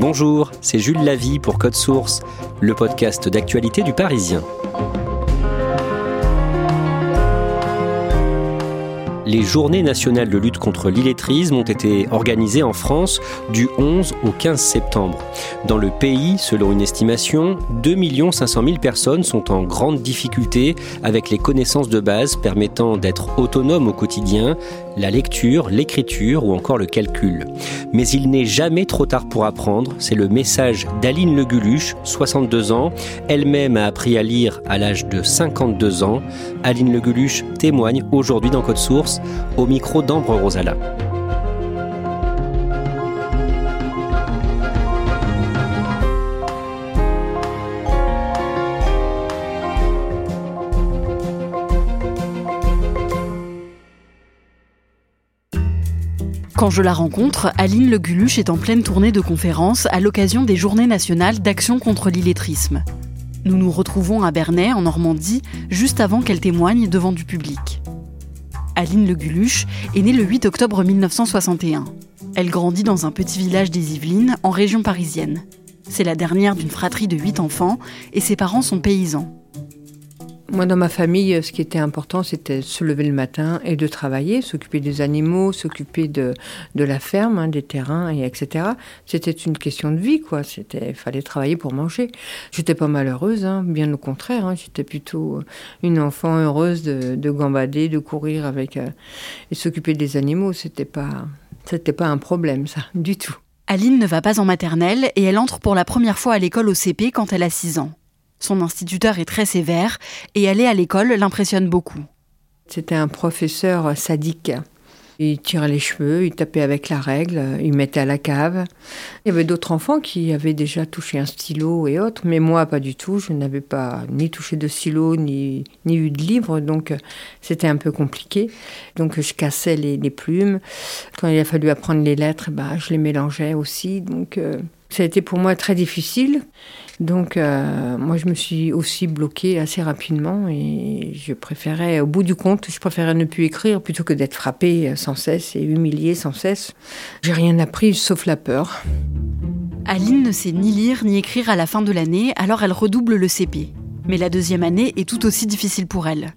Bonjour, c'est Jules Lavie pour Code Source, le podcast d'actualité du Parisien. Les journées nationales de lutte contre l'illettrisme ont été organisées en France du 11 au 15 septembre. Dans le pays, selon une estimation, 2 500 000 personnes sont en grande difficulté avec les connaissances de base permettant d'être autonomes au quotidien, la lecture, l'écriture ou encore le calcul. Mais il n'est jamais trop tard pour apprendre, c'est le message d'Aline Leguluche, 62 ans. Elle-même a appris à lire à l'âge de 52 ans. Aline Leguluche témoigne aujourd'hui dans Code Source au micro d'Ambre Rosala. Quand je la rencontre, Aline Le Guluche est en pleine tournée de conférences à l'occasion des Journées nationales d'action contre l'illettrisme. Nous nous retrouvons à Bernay, en Normandie, juste avant qu'elle témoigne devant du public. Aline Le Guluche est née le 8 octobre 1961. Elle grandit dans un petit village des Yvelines, en région parisienne. C'est la dernière d'une fratrie de 8 enfants et ses parents sont paysans. Moi, dans ma famille, ce qui était important, c'était de se lever le matin et de travailler, s'occuper des animaux, s'occuper de, de la ferme, hein, des terrains, et etc. C'était une question de vie, quoi. C'était, fallait travailler pour manger. J'étais pas malheureuse, hein, bien au contraire. Hein. J'étais plutôt une enfant heureuse de, de gambader, de courir avec euh, et s'occuper des animaux. C'était pas, c'était pas un problème, ça, du tout. Aline ne va pas en maternelle et elle entre pour la première fois à l'école au CP quand elle a 6 ans. Son instituteur est très sévère et aller à l'école l'impressionne beaucoup. C'était un professeur sadique. Il tirait les cheveux, il tapait avec la règle, il mettait à la cave. Il y avait d'autres enfants qui avaient déjà touché un stylo et autres, mais moi pas du tout. Je n'avais pas ni touché de stylo, ni, ni eu de livre, donc c'était un peu compliqué. Donc je cassais les, plumes. Quand il a fallu apprendre les lettres, bah, je les mélangeais aussi. Donc euh, ça a été pour moi très difficile. Donc, euh, moi, je me suis aussi bloquée assez rapidement et je préférais, au bout du compte, je préférais ne plus écrire plutôt que d'être frappée sans cesse et humiliée sans cesse. J'ai rien appris sauf la peur. Aline ne sait ni lire ni écrire à la fin de l'année, alors elle redouble le CP. Mais la deuxième année est tout aussi difficile pour elle.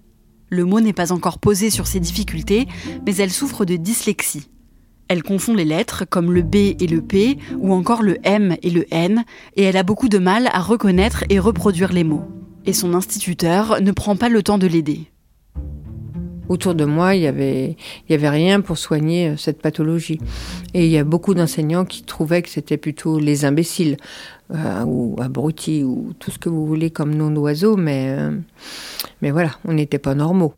Le mot n'est pas encore posé sur ses difficultés, mais elle souffre de dyslexie. Elle confond les lettres comme le B et le P ou encore le M et le N et elle a beaucoup de mal à reconnaître et reproduire les mots. Et son instituteur ne prend pas le temps de l'aider. Autour de moi, il n'y avait, y avait rien pour soigner euh, cette pathologie. Et il y a beaucoup d'enseignants qui trouvaient que c'était plutôt les imbéciles, euh, ou abrutis, ou tout ce que vous voulez comme nom d'oiseau, mais, euh, mais voilà, on n'était pas normaux.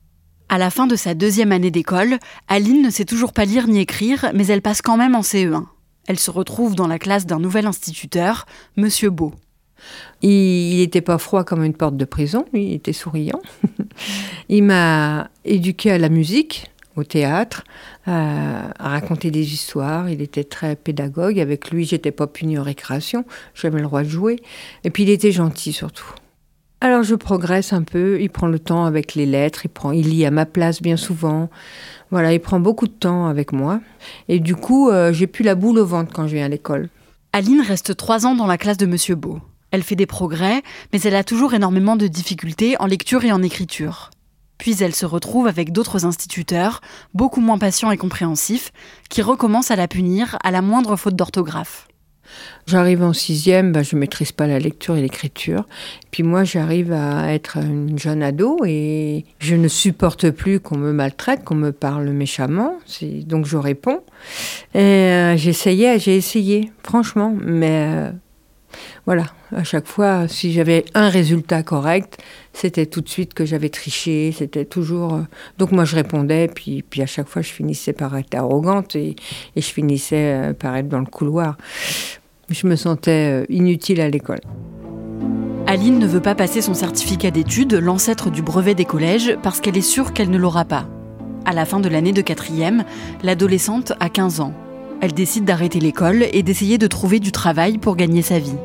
À la fin de sa deuxième année d'école, Aline ne sait toujours pas lire ni écrire, mais elle passe quand même en CE1. Elle se retrouve dans la classe d'un nouvel instituteur, Monsieur Beau. Il n'était pas froid comme une porte de prison, il était souriant. il m'a éduqué à la musique, au théâtre, à, raconter des histoires. Il était très pédagogue. Avec lui, j'étais pas punie en récréation. J'avais le droit de jouer. Et puis, il était gentil surtout. Alors je progresse un peu, il prend le temps avec les lettres, il, prend, il lit à ma place bien souvent. Voilà, il prend beaucoup de temps avec moi. Et du coup, euh, j'ai plus la boule au ventre quand je viens à l'école. Aline reste trois ans dans la classe de Monsieur Beau. Elle fait des progrès, mais elle a toujours énormément de difficultés en lecture et en écriture. Puis elle se retrouve avec d'autres instituteurs, beaucoup moins patients et compréhensifs, qui recommencent à la punir à la moindre faute d'orthographe. J'arrive en sixième, bah, je ne maîtrise pas la lecture et l'écriture. Puis moi, j'arrive à être une jeune ado et je ne supporte plus qu'on me maltraite, qu'on me parle méchamment. Donc je réponds. Et euh, j'essayais, j'ai essayé, franchement. Mais euh, voilà, à chaque fois, si j'avais un résultat correct, c'était tout de suite que j'avais triché, c'était toujours... Euh, donc moi je répondais, puis, puis à chaque fois je finissais par être arrogante et, et je finissais par être dans le couloir. Je me sentais euh, inutile à l'école. Aline ne veut pas passer son certificat d'études, l'ancêtre du brevet des collèges, parce qu'elle est sûre qu'elle ne l'aura pas. À la fin de l'année de quatrième, l'adolescente a 15 ans. Elle décide d'arrêter l'école et d'essayer de trouver du travail pour gagner sa vie.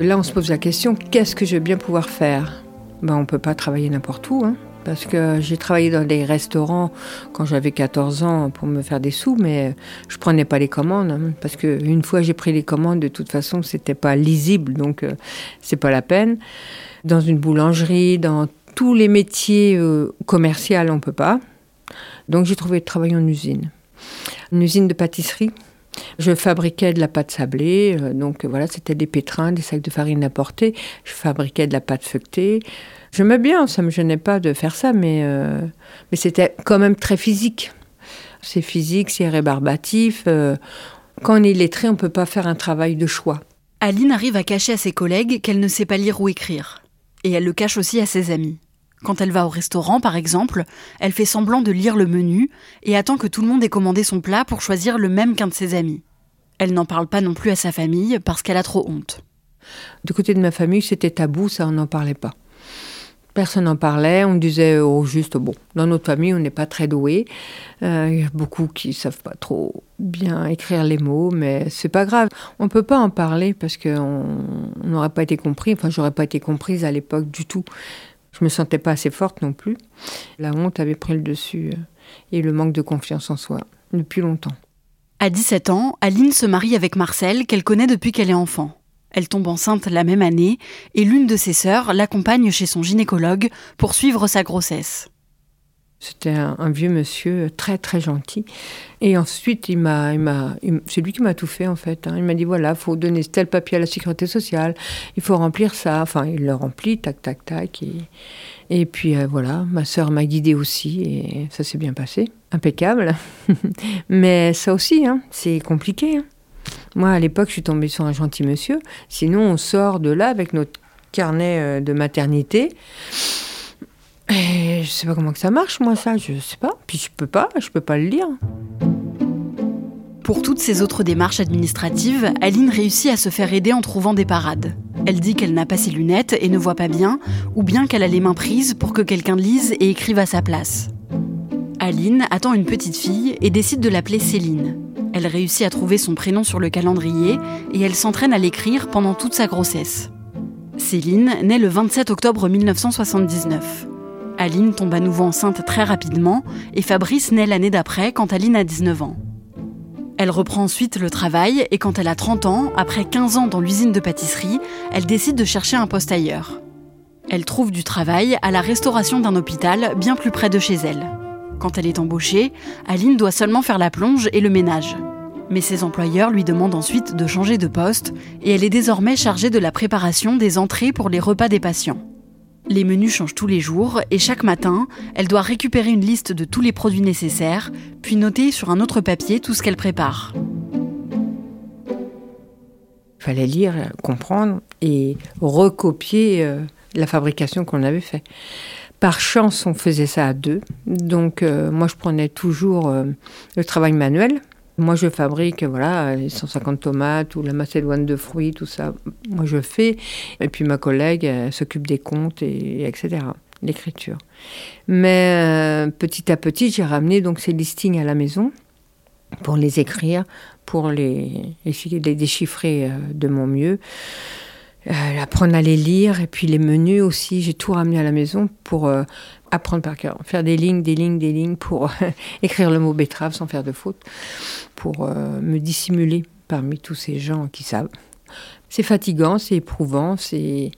Là, on se pose la question, qu'est-ce que je vais bien pouvoir faire? Ben, On ne peut pas travailler n'importe où. Hein parce que j'ai travaillé dans des restaurants quand j'avais 14 ans pour me faire des sous, mais je prenais pas les commandes hein, parce que une fois j'ai pris les commandes, de toute façon c'était pas lisible, donc euh, c'est pas la peine. Dans une boulangerie, dans tous les métiers euh, commerciaux, on peut pas. Donc j'ai trouvé de travail en usine, une usine de pâtisserie. Je fabriquais de la pâte sablée, euh, donc voilà, c'était des pétrins, des sacs de farine à porter. Je fabriquais de la pâte feuilletée. J'aimais bien, ça me gênait pas de faire ça, mais, euh, mais c'était quand même très physique. C'est physique, c'est rébarbatif. Euh, quand on est lettré, on ne peut pas faire un travail de choix. Aline arrive à cacher à ses collègues qu'elle ne sait pas lire ou écrire. Et elle le cache aussi à ses amis. Quand elle va au restaurant, par exemple, elle fait semblant de lire le menu et attend que tout le monde ait commandé son plat pour choisir le même qu'un de ses amis. Elle n'en parle pas non plus à sa famille parce qu'elle a trop honte. Du côté de ma famille, c'était tabou, ça, on n'en parlait pas. Personne n'en parlait, on disait au juste, bon, dans notre famille, on n'est pas très doué. Euh, il y a beaucoup qui savent pas trop bien écrire les mots, mais c'est pas grave. On peut pas en parler parce qu'on n'aurait pas été compris. Enfin, j'aurais pas été comprise à l'époque du tout. Je me sentais pas assez forte non plus. La honte avait pris le dessus euh, et le manque de confiance en soi depuis longtemps. À 17 ans, Aline se marie avec Marcel, qu'elle connaît depuis qu'elle est enfant. Elle tombe enceinte la même année et l'une de ses sœurs l'accompagne chez son gynécologue pour suivre sa grossesse. C'était un, vieux monsieur très très gentil. Et ensuite, il c'est lui qui m'a tout fait en fait. Hein. Il m'a dit voilà, faut donner tel papier à la sécurité sociale, il faut remplir ça. Enfin, il le remplit, tac tac tac. Et, et puis euh, voilà, ma sœur m'a guidée aussi et ça s'est bien passé, impeccable. Mais ça aussi, hein, c'est compliqué. Hein. Moi, à l'époque, je suis tombée sur un gentil monsieur. Sinon, on sort de là avec notre carnet euh, de maternité. Je sais pas comment que ça marche, moi, ça, je sais pas. Puis je peux pas, je peux pas le lire. Pour toutes ces autres démarches administratives, Aline réussit à se faire aider en trouvant des parades. Elle dit qu'elle n'a pas ses lunettes et ne voit pas bien, ou bien qu'elle a les mains prises pour que quelqu'un lise et écrive à sa place. Aline attend une petite fille et décide de l'appeler Céline. Elle réussit à trouver son prénom sur le calendrier et elle s'entraîne à l'écrire pendant toute sa grossesse. Céline naît le 27 octobre 1979. Aline tombe à nouveau enceinte très rapidement et Fabrice naît l'année d'après quand Aline a 19 ans. Elle reprend ensuite le travail et quand elle a 30 ans, après 15 ans dans l'usine de pâtisserie, elle décide de chercher un poste ailleurs. Elle trouve du travail à la restauration d'un hôpital bien plus près de chez elle. Quand elle est embauchée, Aline doit seulement faire la plonge et le ménage. Mais ses employeurs lui demandent ensuite de changer de poste et elle est désormais chargée de la préparation des entrées pour les repas des patients. Les menus changent tous les jours et chaque matin, elle doit récupérer une liste de tous les produits nécessaires, puis noter sur un autre papier tout ce qu'elle prépare. Il fallait lire, comprendre et recopier euh, la fabrication qu'on avait faite. Par chance, on faisait ça à deux. Donc, euh, moi, je prenais toujours euh, le travail manuel. Moi, je fabrique, voilà, les 150 tomates ou la macédoine de fruits, tout ça. Moi, je fais. Et puis, ma collègue s'occupe des comptes, et, etc., l'écriture. Mais euh, petit à petit, j'ai ramené donc ces listings à la maison pour les écrire, pour les, les déchiffrer de mon mieux euh, apprendre à les lire et puis les menus aussi. J'ai tout ramené à la maison pour euh, apprendre par cœur, faire des lignes, des lignes, des lignes pour écrire le mot betterave sans faire de faute, pour euh, me dissimuler parmi tous ces gens qui savent. C'est fatigant, c'est éprouvant, c'est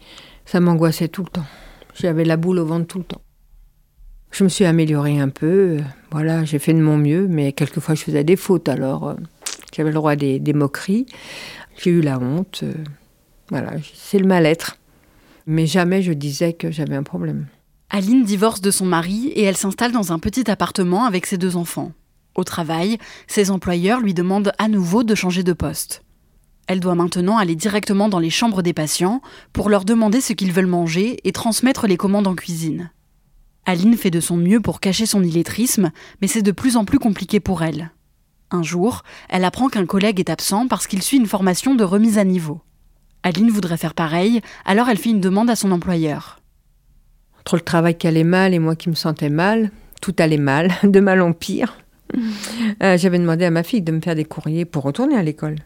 ça m'angoissait tout le temps. J'avais la boule au ventre tout le temps. Je me suis améliorée un peu. Voilà, j'ai fait de mon mieux, mais quelquefois je faisais des fautes. Alors, euh, j'avais le droit des, moqueries. J'ai eu la honte. euh, Voilà, c'est le mal-être. Mais jamais je disais que j'avais un problème. Aline divorce de son mari et elle s'installe dans un petit appartement avec ses deux enfants. Au travail, ses employeurs lui demandent à nouveau de changer de poste. Elle doit maintenant aller directement dans les chambres des patients pour leur demander ce qu'ils veulent manger et transmettre les commandes en cuisine. Aline fait de son mieux pour cacher son illettrisme, mais c'est de plus en plus compliqué pour elle. Un jour, elle apprend qu'un collègue est absent parce qu'il suit une formation de remise à niveau. Aline voudrait faire pareil, alors elle fait une demande à son employeur. Entre le travail qui allait mal et moi qui me sentais mal, tout allait mal, de mal en pire. Euh, J'avais demandé à ma fille de me faire des courriers pour retourner à l'école.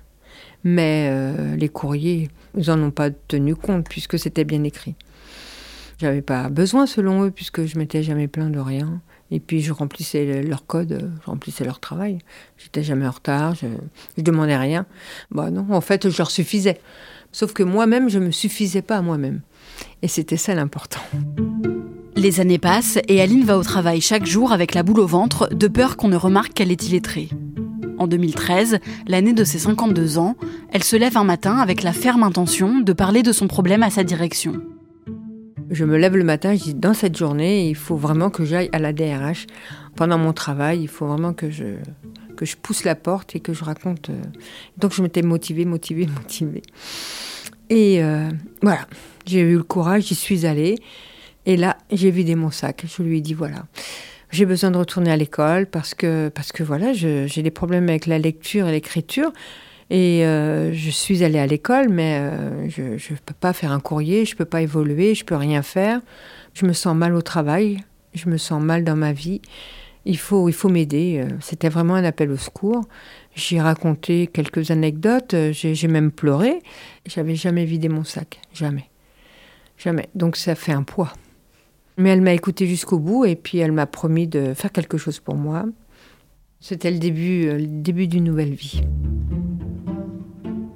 Mais euh, les courriers, ils n'en ont pas tenu compte puisque c'était bien écrit. J'avais pas besoin selon eux puisque je m'étais jamais plaint de rien. Et puis je remplissais le- leur code, je remplissais leur travail. J'étais jamais en retard, je, je demandais rien. Bah non, en fait, je leur suffisais. Sauf que moi-même, je me suffisais pas à moi-même. Et c'était ça l'important. Les années passent et Aline va au travail chaque jour avec la boule au ventre, de peur qu'on ne remarque qu'elle est illettrée. En 2013, l'année de ses 52 ans, elle se lève un matin avec la ferme intention de parler de son problème à sa direction. Je me lève le matin, je dis dans cette journée, il faut vraiment que j'aille à la DRH. Pendant mon travail, il faut vraiment que je, que je pousse la porte et que je raconte. euh. Donc je m'étais motivée, motivée, motivée. Et euh, voilà, j'ai eu le courage, j'y suis allée. Et là, j'ai vidé mon sac. Je lui ai dit voilà, j'ai besoin de retourner à l'école parce que, parce que voilà, j'ai des problèmes avec la lecture et l'écriture. Et euh, je suis allée à l'école, mais je ne peux pas faire un courrier, je ne peux pas évoluer, je peux rien faire. Je me sens mal au travail, je me sens mal dans ma vie. Il faut, il faut m'aider. Euh, C'était vraiment un appel au secours. J'ai raconté quelques anecdotes, euh, j'ai même pleuré. J'avais jamais vidé mon sac, jamais. Jamais. Donc ça fait un poids. Mais elle m'a écouté jusqu'au bout et puis elle m'a promis de faire quelque chose pour moi. C'était le début, euh, le début d'une nouvelle vie.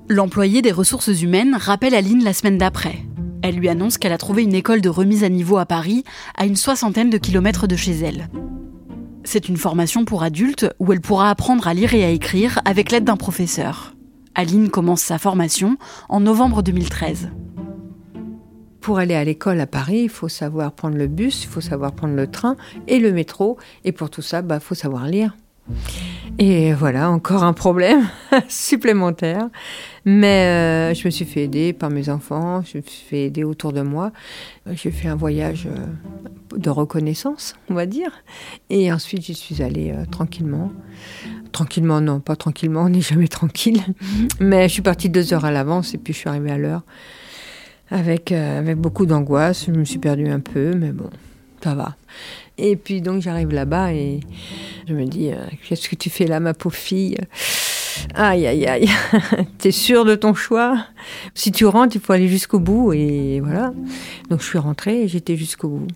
L'employé des ressources humaines rappelle Aline la semaine d'après. Elle lui annonce qu'elle a trouvé une école de remise à niveau à Paris, à une soixantaine de kilomètres de chez elle. C'est une formation pour adultes où elle pourra apprendre à lire et à écrire avec l'aide d'un professeur. Aline commence sa formation en novembre 2013. Pour aller à l'école à Paris, il faut savoir prendre le bus, il faut savoir prendre le train et le métro. Et pour tout ça, il bah, faut savoir lire. Et voilà, encore un problème supplémentaire. Mais euh, je me suis fait aider par mes enfants, je me suis fait aider autour de moi. J'ai fait un voyage euh, de reconnaissance, on va dire. Et ensuite, j'y suis allée euh, tranquillement. Tranquillement, non, pas tranquillement, on n'est jamais tranquille. Mais je suis partie deux heures à l'avance et puis je suis arrivée à l'heure avec, euh, avec beaucoup d'angoisse. Je me suis perdue un peu, mais bon, ça va. Et puis donc j'arrive là-bas et je me dis, euh, qu'est-ce que tu fais là, ma pauvre fille? Aïe, aïe, aïe, t'es sûre de ton choix? Si tu rentres, il faut aller jusqu'au bout et voilà. Donc je suis rentrée et j'étais jusqu'au bout.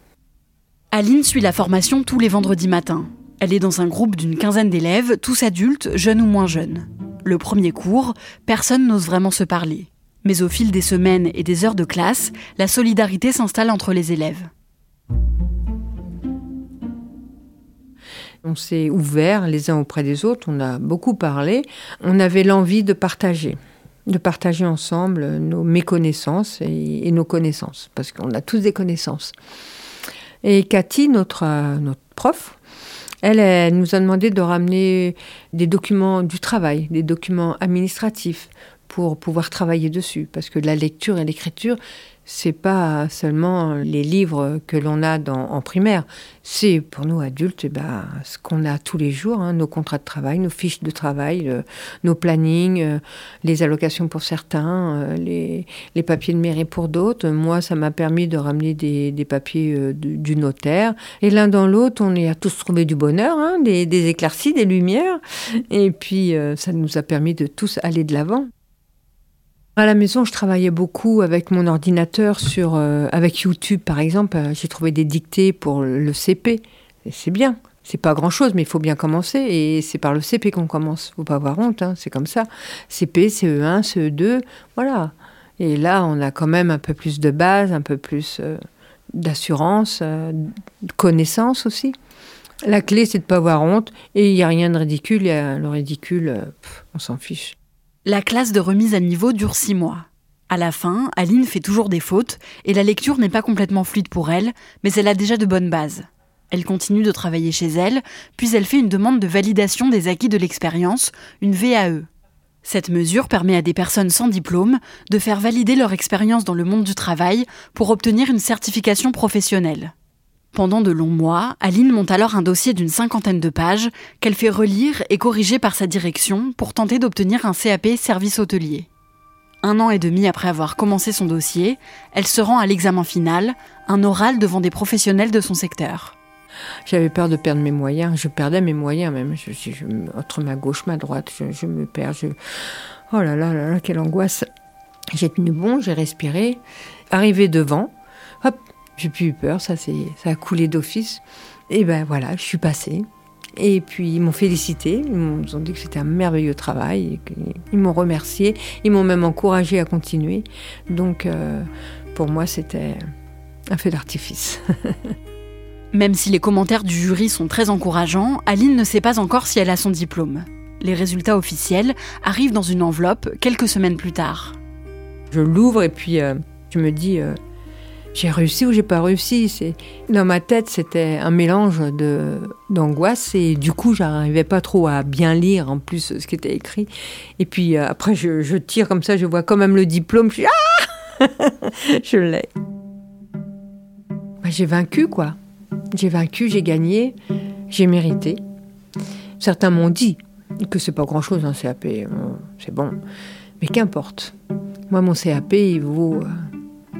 Aline suit la formation tous les vendredis matins. Elle est dans un groupe d'une quinzaine d'élèves, tous adultes, jeunes ou moins jeunes. Le premier cours, personne n'ose vraiment se parler. Mais au fil des semaines et des heures de classe, la solidarité s'installe entre les élèves. On s'est ouvert les uns auprès des autres, on a beaucoup parlé. On avait l'envie de partager, de partager ensemble nos méconnaissances et, nos connaissances, parce qu'on a tous des connaissances. Et Cathy, notre, euh, notre prof, elle nous a demandé de ramener des documents du travail, des documents administratifs pour pouvoir travailler dessus, parce que la lecture et l'écriture, c'est pas seulement les livres que l'on a en primaire, c'est pour nous adultes eh ben, ce qu'on a tous les jours, hein, nos contrats de travail, nos fiches de travail, euh, nos plannings, euh, les allocations pour certains, euh, les, papiers de mairie pour d'autres. Moi, ça m'a permis de ramener des, papiers du, notaire. Et l'un dans l'autre, on y a tous trouvé du bonheur, hein, des, des éclaircies, des lumières. Et puis, ça nous a permis de tous aller de l'avant. À la maison, je travaillais beaucoup avec mon ordinateur sur, euh, avec YouTube, par exemple. Euh, J'ai trouvé des dictées pour le CP. C'est bien. C'est pas grand chose, mais il faut bien commencer. Et c'est par le CP qu'on commence. Faut pas avoir honte, hein, c'est comme ça. CP, CE1, CE2, voilà. Et là, on a quand même un peu plus de base, un peu plus euh, d'assurance, de connaissance aussi. La clé, c'est de pas avoir honte. Et il n'y a rien de ridicule. Y a le ridicule, on s'en fiche. La classe de remise à niveau dure six mois. À la fin, Aline fait toujours des fautes et la lecture n'est pas complètement fluide pour elle, mais elle a déjà de bonnes bases. Elle continue de travailler chez elle, puis elle fait une demande de validation des acquis de l'expérience, une VAE. Cette mesure permet à des personnes sans diplôme de faire valider leur expérience dans le monde du travail pour obtenir une certification professionnelle. Pendant de longs mois, Aline monte alors un dossier d'une cinquantaine de pages qu'elle fait relire et corriger par sa direction pour tenter d'obtenir un CAP service hôtelier. Un an et demi après avoir commencé son dossier, elle se rend à l'examen final, un oral devant des professionnels de son secteur. J'avais peur de perdre mes moyens. Je perdais mes moyens même. Je, entre ma gauche, ma droite, je, me perds. Oh là là là là, quelle angoisse. J'ai tenu bon, j'ai respiré. Arrivé devant, hop, j'ai plus eu peur. Ça, ça a coulé d'office. Et ben voilà, je suis passée. Et puis ils m'ont félicité, ils m'ont dit que c'était un merveilleux travail, ils m'ont remercié, ils m'ont même encouragé à continuer. Donc euh, pour moi c'était un feu d'artifice. Même si les commentaires du jury sont très encourageants, Aline ne sait pas encore si elle a son diplôme. Les résultats officiels arrivent dans une enveloppe quelques semaines plus tard. Je l'ouvre et puis euh, je me dis euh, j'ai réussi ou j'ai pas réussi. Dans ma tête c'était un mélange de d'angoisse et du coup j'arrivais pas trop à bien lire en plus ce qui était écrit. Et puis euh, après je, tire comme ça, je vois quand même le diplôme. Je ah je l'ai. Bah, j'ai vaincu quoi. J'ai vaincu, j'ai gagné, j'ai mérité. Certains m'ont dit que c'est pas grand-chose un CAP, c'est bon, mais qu'importe. Moi, mon CAP, il vaut, euh,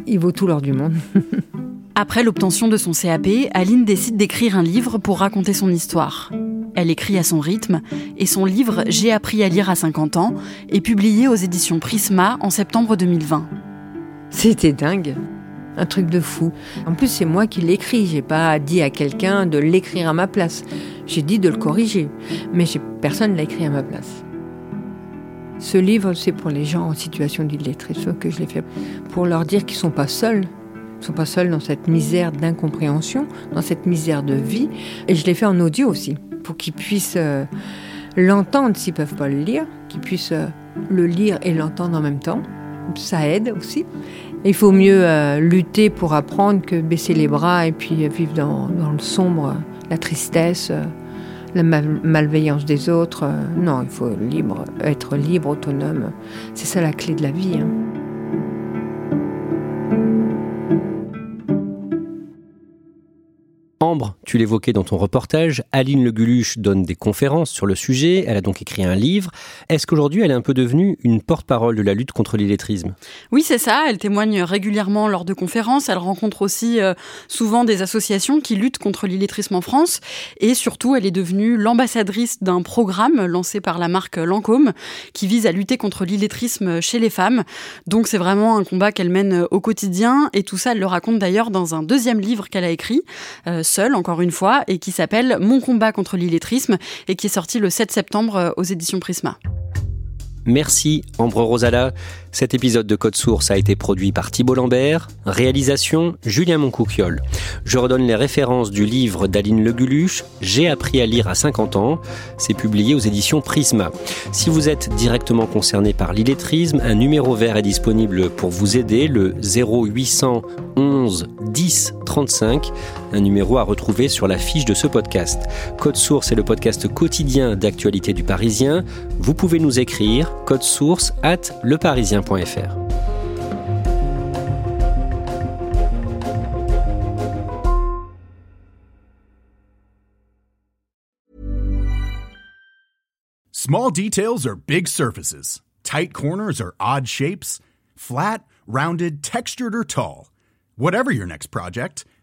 il vaut tout l'or du monde. Après l'obtention de son CAP, Aline décide d'écrire un livre pour raconter son histoire. Elle écrit à son rythme et son livre J'ai appris à lire à 50 ans est publié aux éditions Prisma en septembre 2020. C'était dingue un truc de fou. En plus, c'est moi qui l'écris. J'ai pas dit à quelqu'un de l'écrire à ma place. J'ai dit de le corriger. Mais personne ne l'a écrit à ma place. Ce livre, c'est pour les gens en situation d'illettrisme que je l'ai fait. Pour leur dire qu'ils sont pas seuls. Ils sont pas seuls dans cette misère d'incompréhension, dans cette misère de vie. Et je l'ai fait en audio aussi. Pour qu'ils puissent euh, l'entendre s'ils peuvent pas le lire. Qu'ils puissent euh, le lire et l'entendre en même temps. Ça aide aussi. Il faut mieux euh, lutter pour apprendre que baisser les bras et puis vivre dans, le sombre, la tristesse, la malveillance des autres. Euh, non, il faut libre, être libre, autonome. C'est ça la clé de la vie. Hein. Ambre, tu l'évoquais dans ton reportage, Aline Le Guluche donne des conférences sur le sujet, elle a donc écrit un livre. Est-ce qu'aujourd'hui elle est un peu devenue une porte-parole de la lutte contre l'illettrisme? Oui, c'est ça, elle témoigne régulièrement lors de conférences, elle rencontre aussi euh, souvent des associations qui luttent contre l'illettrisme en France et surtout elle est devenue l'ambassadrice d'un programme lancé par la marque Lancôme qui vise à lutter contre l'illettrisme chez les femmes. Donc c'est vraiment un combat qu'elle mène au quotidien et tout ça elle le raconte d'ailleurs dans un deuxième livre qu'elle a écrit. Euh, encore une fois, et qui s'appelle Mon combat contre l'illettrisme et qui est sorti le 7 septembre euh, aux éditions Prisma. Merci Ambre Rosala. Cet épisode de Code Source a été produit par Thibault Lambert, réalisation Julien Moncouquiole. Je redonne les références du livre d'Aline Leguluche, J'ai appris à lire à 50 ans. C'est publié aux éditions Prisma. Si vous êtes directement concerné par l'illettrisme, un numéro vert est disponible pour vous aider, le 0800 11 10 35, un numéro à retrouver sur la fiche de ce podcast. Code Source est le podcast quotidien d'actualité du Parisien. Vous pouvez nous écrire code source at leparisien.fr. Small details are big surfaces. Tight corners are odd shapes. Flat, rounded, textured, or tall. Whatever your next project,